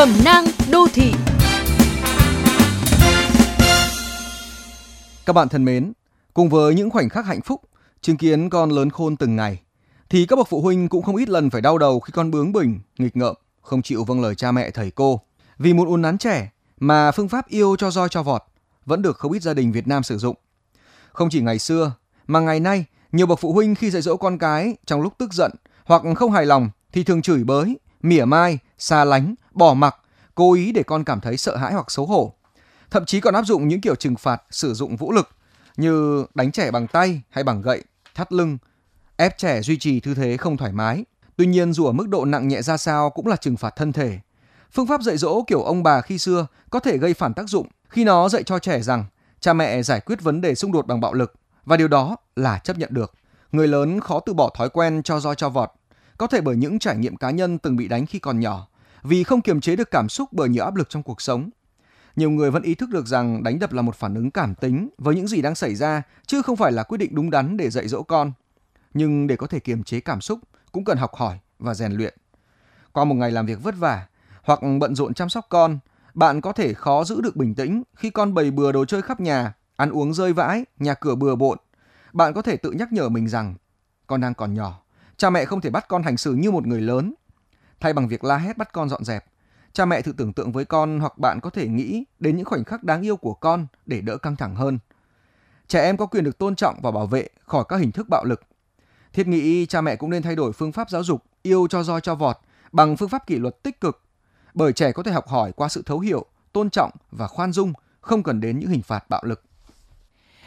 Cẩm nang đô thị Các bạn thân mến, cùng với những khoảnh khắc hạnh phúc, chứng kiến con lớn khôn từng ngày, thì các bậc phụ huynh cũng không ít lần phải đau đầu khi con bướng bỉnh, nghịch ngợm, không chịu vâng lời cha mẹ thầy cô. Vì muốn uốn nắn trẻ mà phương pháp yêu cho roi cho vọt vẫn được không ít gia đình Việt Nam sử dụng. Không chỉ ngày xưa, mà ngày nay, nhiều bậc phụ huynh khi dạy dỗ con cái trong lúc tức giận hoặc không hài lòng thì thường chửi bới, mỉa mai, xa lánh, bỏ mặc, cố ý để con cảm thấy sợ hãi hoặc xấu hổ. Thậm chí còn áp dụng những kiểu trừng phạt sử dụng vũ lực như đánh trẻ bằng tay hay bằng gậy, thắt lưng, ép trẻ duy trì tư thế không thoải mái. Tuy nhiên dù ở mức độ nặng nhẹ ra sao cũng là trừng phạt thân thể. Phương pháp dạy dỗ kiểu ông bà khi xưa có thể gây phản tác dụng khi nó dạy cho trẻ rằng cha mẹ giải quyết vấn đề xung đột bằng bạo lực và điều đó là chấp nhận được. Người lớn khó từ bỏ thói quen cho roi cho vọt, có thể bởi những trải nghiệm cá nhân từng bị đánh khi còn nhỏ, vì không kiềm chế được cảm xúc bởi nhiều áp lực trong cuộc sống. Nhiều người vẫn ý thức được rằng đánh đập là một phản ứng cảm tính với những gì đang xảy ra, chứ không phải là quyết định đúng đắn để dạy dỗ con. Nhưng để có thể kiềm chế cảm xúc cũng cần học hỏi và rèn luyện. Qua một ngày làm việc vất vả hoặc bận rộn chăm sóc con, bạn có thể khó giữ được bình tĩnh khi con bày bừa đồ chơi khắp nhà, ăn uống rơi vãi, nhà cửa bừa bộn. Bạn có thể tự nhắc nhở mình rằng con đang còn nhỏ, cha mẹ không thể bắt con hành xử như một người lớn. Thay bằng việc la hét bắt con dọn dẹp, cha mẹ thử tưởng tượng với con hoặc bạn có thể nghĩ đến những khoảnh khắc đáng yêu của con để đỡ căng thẳng hơn. Trẻ em có quyền được tôn trọng và bảo vệ khỏi các hình thức bạo lực. Thiết nghĩ cha mẹ cũng nên thay đổi phương pháp giáo dục yêu cho roi cho vọt bằng phương pháp kỷ luật tích cực bởi trẻ có thể học hỏi qua sự thấu hiểu, tôn trọng và khoan dung, không cần đến những hình phạt bạo lực.